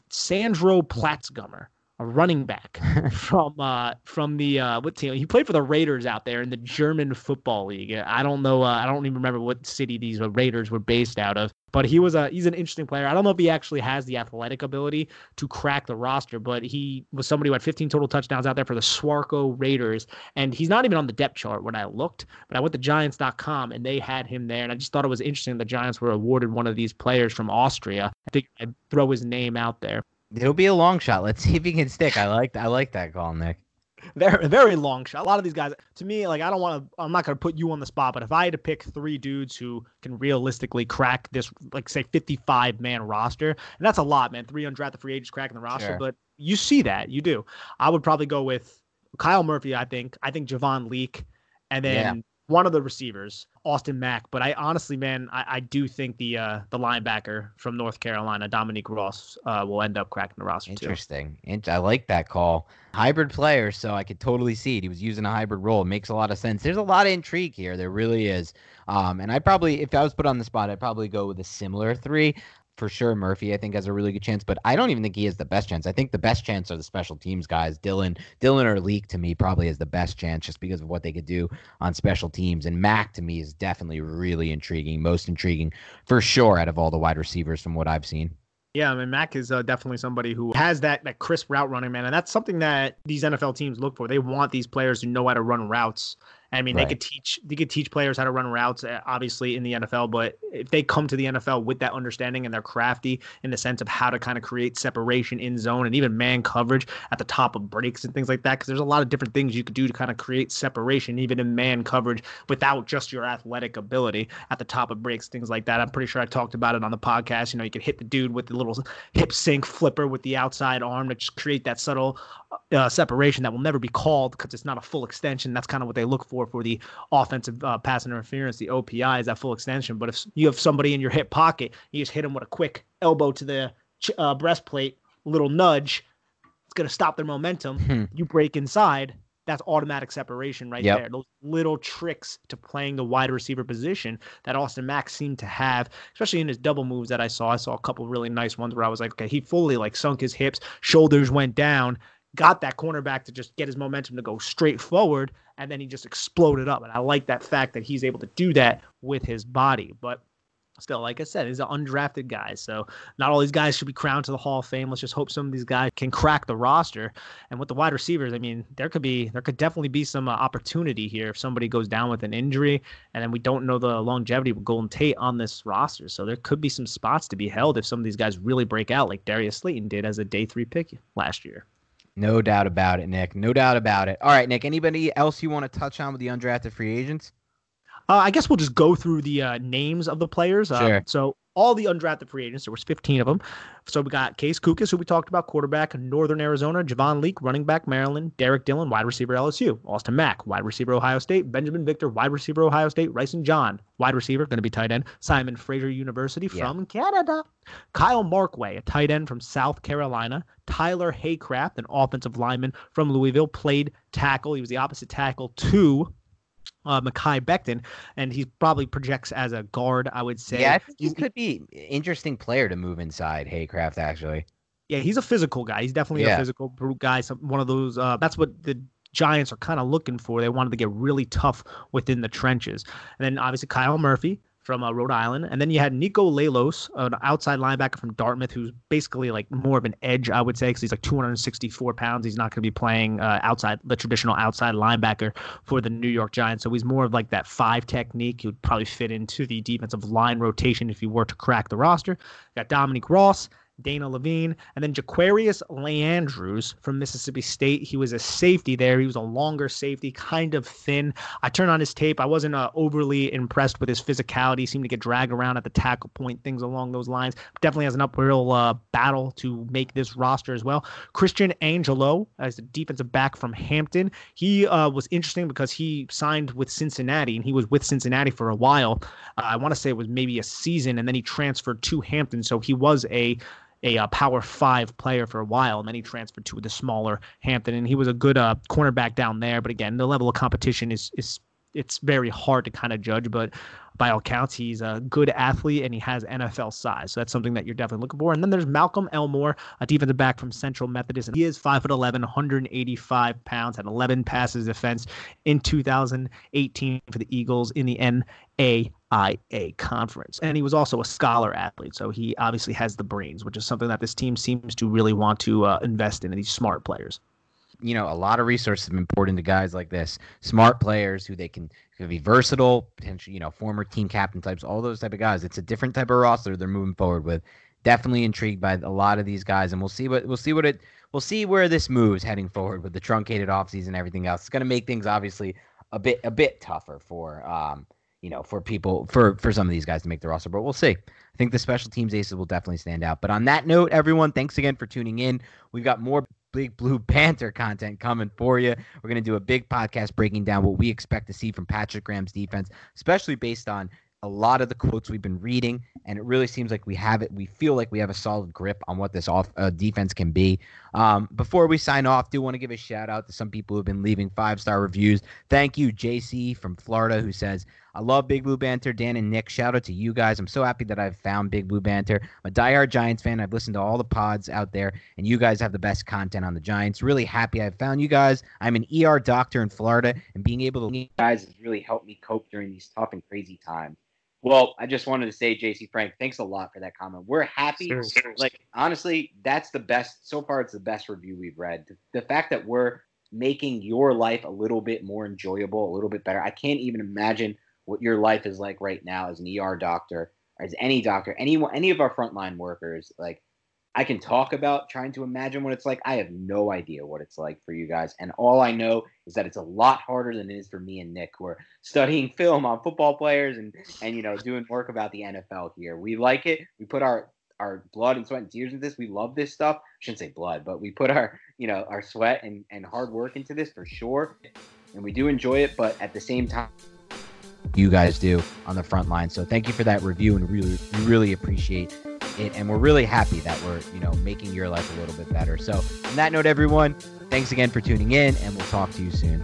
Sandro Platzgummer, a running back [LAUGHS] from uh from the uh what team he played for the Raiders out there in the German football league. I don't know uh, I don't even remember what city these Raiders were based out of, but he was a he's an interesting player. I don't know if he actually has the athletic ability to crack the roster, but he was somebody who had 15 total touchdowns out there for the Swarco Raiders and he's not even on the depth chart when I looked, but I went to giants.com and they had him there and I just thought it was interesting the Giants were awarded one of these players from Austria. I think I'd throw his name out there. It'll be a long shot. Let's see if he can stick. I like I like that call, Nick. Very very long shot. A lot of these guys, to me, like I don't want to. I'm not going to put you on the spot, but if I had to pick three dudes who can realistically crack this, like say 55 man roster, and that's a lot, man. Three undrafted free agents cracking the roster, Sure. but you see that, you do. I would probably go with Kyle Murphy. I think. I think Javon Leake, and then Yeah. One of the receivers, Austin Mack. But I honestly, man, I, I do think the uh, the linebacker from North Carolina, Dominique Ross, uh, will end up cracking the roster too. Interesting. Int- I like that call. Hybrid player, so I could totally see it. He was using a hybrid role. It makes a lot of sense. There's a lot of intrigue here. There really is. Um, and I probably, if I was put on the spot, I'd probably go with a similar three. For sure, Murphy, I think, has a really good chance, but I don't even think he has the best chance. I think the best chance are the special teams guys. Dillon, Dillon or Leake to me probably has the best chance just because of what they could do on special teams. And Mack to me is definitely really intriguing, most intriguing for sure out of all the wide receivers from what I've seen. Yeah, I mean Mack is uh, definitely somebody who has that that crisp route running, man, and that's something that these NFL teams look for. They want these players who know how to run routes. I mean, Right. they could teach they could teach players how to run routes, uh, obviously in the NFL. But if they come to the NFL with that understanding and they're crafty in the sense of how to kind of create separation in zone and even man coverage at the top of breaks and things like that, because there's a lot of different things you could do to kind of create separation even in man coverage without just your athletic ability at the top of breaks, things like that. I'm pretty sure I talked about it on the podcast. You know, you could hit the dude with the little hip sync flipper with the outside arm to just create that subtle uh, separation that will never be called because it's not a full extension. That's kind of what they look for for the offensive uh, pass interference. The OPI is that full extension. But if you have somebody in your hip pocket, you just hit them with a quick elbow to the uh, breastplate, little nudge. It's going to stop their momentum. you break inside. That's automatic separation right Yep. there. Those little tricks to playing the wide receiver position that Austin Mack seemed to have, especially in his double moves that I saw. I saw a couple really nice ones where I was like, okay, he fully like sunk his hips, shoulders went down, got that cornerback to just get his momentum to go straight forward, and then he just exploded up. And I like that fact that he's able to do that with his body. But still, like I said, he's an undrafted guy. So not all these guys should be crowned to the Hall of Fame. Let's just hope some of these guys can crack the roster. And with the wide receivers, I mean, there could be there could definitely be some uh, opportunity here if somebody goes down with an injury, and then we don't know the longevity with Golden Tate on this roster. So there could be some spots to be held if some of these guys really break out, like Darius Slayton did as a day three pick last year. No doubt about it, Nick. No doubt about it. All right, Nick. Anybody else you want to touch on with the undrafted free agents? Uh, I guess we'll just go through the uh, names of the players. Uh, Sure. So all the undrafted free agents. There was 15 of them. So we got Case Cookus, who we talked about, quarterback, Northern Arizona, Javon Leake, running back, Maryland, Derrick Dillon, wide receiver, LSU, Austin Mack, wide receiver, Ohio State, Binjimen Victor, wide receiver, Ohio State, Rysen John, wide receiver, going to be tight end, Simon Fraser University from yeah. Canada, Kyle Markway, a tight end from South Carolina, Tyler Haycraft, an offensive lineman from Louisville, played tackle. He was the opposite tackle to uh, Mekhi Becton, and he probably projects as a guard. I would say. Yeah, he could be interesting player to move inside Haycraft. Actually. Yeah, he's a physical guy. He's definitely yeah. a physical brute guy. Some, one of those. Uh, that's what the Giants are kind of looking for. They wanted to get really tough within the trenches, and then obviously Kyle Murphy, from uh, Rhode Island. And then you had Nico Lalos, an outside linebacker from Dartmouth, who's basically like more of an edge, I would say, because he's like 264 pounds. He's not going to be playing uh, outside the traditional outside linebacker for the New York Giants. So he's more of like that five technique. He would probably fit into the defensive line rotation if he were to crack the roster. Got Dominique Ross. Dana Levine, and then Jaquarius Landrews from Mississippi State. He was a safety there. He was a longer safety, kind of thin. I turned on his tape. I wasn't uh, overly impressed with his physicality. He seemed to get dragged around at the tackle point, things along those lines. Definitely has an uphill uh, battle to make this roster as well. Christian Angelo, as a defensive back from Hampton, he uh, was interesting because he signed with Cincinnati, and he was with Cincinnati for a while. Uh, I want to say it was maybe a season, and then he transferred to Hampton. So he was a a uh, power five player for a while, and then he transferred to the smaller Hampton, and he was a good uh, cornerback down there. But again, the level of competition is is it's very hard to kind of judge, but by all counts, he's a good athlete and he has NFL size. So that's something that you're definitely looking for. And then there's Malcolm Elmore, a defensive back from Central Methodist. And he is 5'11, 185 pounds, had 11 passes defense in 2018 for the Eagles in the NAIA conference. And he was also a scholar athlete. So he obviously has the brains, which is something that this team seems to really want to uh, invest in, these smart players you know, a lot of resources have been poured into guys like this, smart players who they can, be versatile, potentially, you know, former team captain types, all those type of guys. It's a different type of roster they're moving forward with. Definitely intrigued by a lot of these guys, and we'll see what we'll see what it we'll see where this moves heading forward with the truncated offseason and everything else. It's going to make things obviously a bit a bit tougher for um you know for people for for some of these guys to make the roster, but we'll see. I think the special teams aces will definitely stand out. But on that note, everyone, thanks again for tuning in. We've got more Big Blue Banter content coming for you. We're going to do a big podcast breaking down what we expect to see from Patrick Graham's defense, especially based on a lot of the quotes we've been reading, and it really seems like we have it. We feel like we have a solid grip on what this off uh, defense can be. Um, before we sign off, do want to give a shout out to some people who have been leaving five star reviews. Thank you, JC from Florida, who says, I love Big Blue Banter. Dan and Nick, shout out to you guys. I'm so happy that I've found Big Blue Banter. I'm a diehard Giants fan. I've listened to all the pods out there, and you guys have the best content on the Giants. Really happy I've found you guys. I'm an ER doctor in Florida, and being able to meet guys has really helped me cope during these tough and crazy times. Well, I just wanted to say, JC Frank, thanks a lot for that comment. We're happy. Sure. Like, honestly, that's the best. So far, it's the best review we've read. The fact that we're making your life a little bit more enjoyable, a little bit better. I can't even imagine what your life is like right now as an ER doctor, or as any doctor, any any of our frontline workers. Like, I can talk about trying to imagine what it's like. I have no idea what it's like for you guys. And all I know is that it's a lot harder than it is for me and Nick, who are studying [LAUGHS] film on football players and, and you know, doing work about the NFL here. We like it. We put our our blood and sweat and tears into this. We love this stuff. I shouldn't say blood, but we put our, you know, our sweat and, and hard work into this for sure. And we do enjoy it, but at the same time, you guys do on the front line. So thank you for that review and really, really appreciate it, and we're really happy that we're you know making your life a little bit better. So on that note, everyone, thanks again for tuning in, and we'll talk to you soon.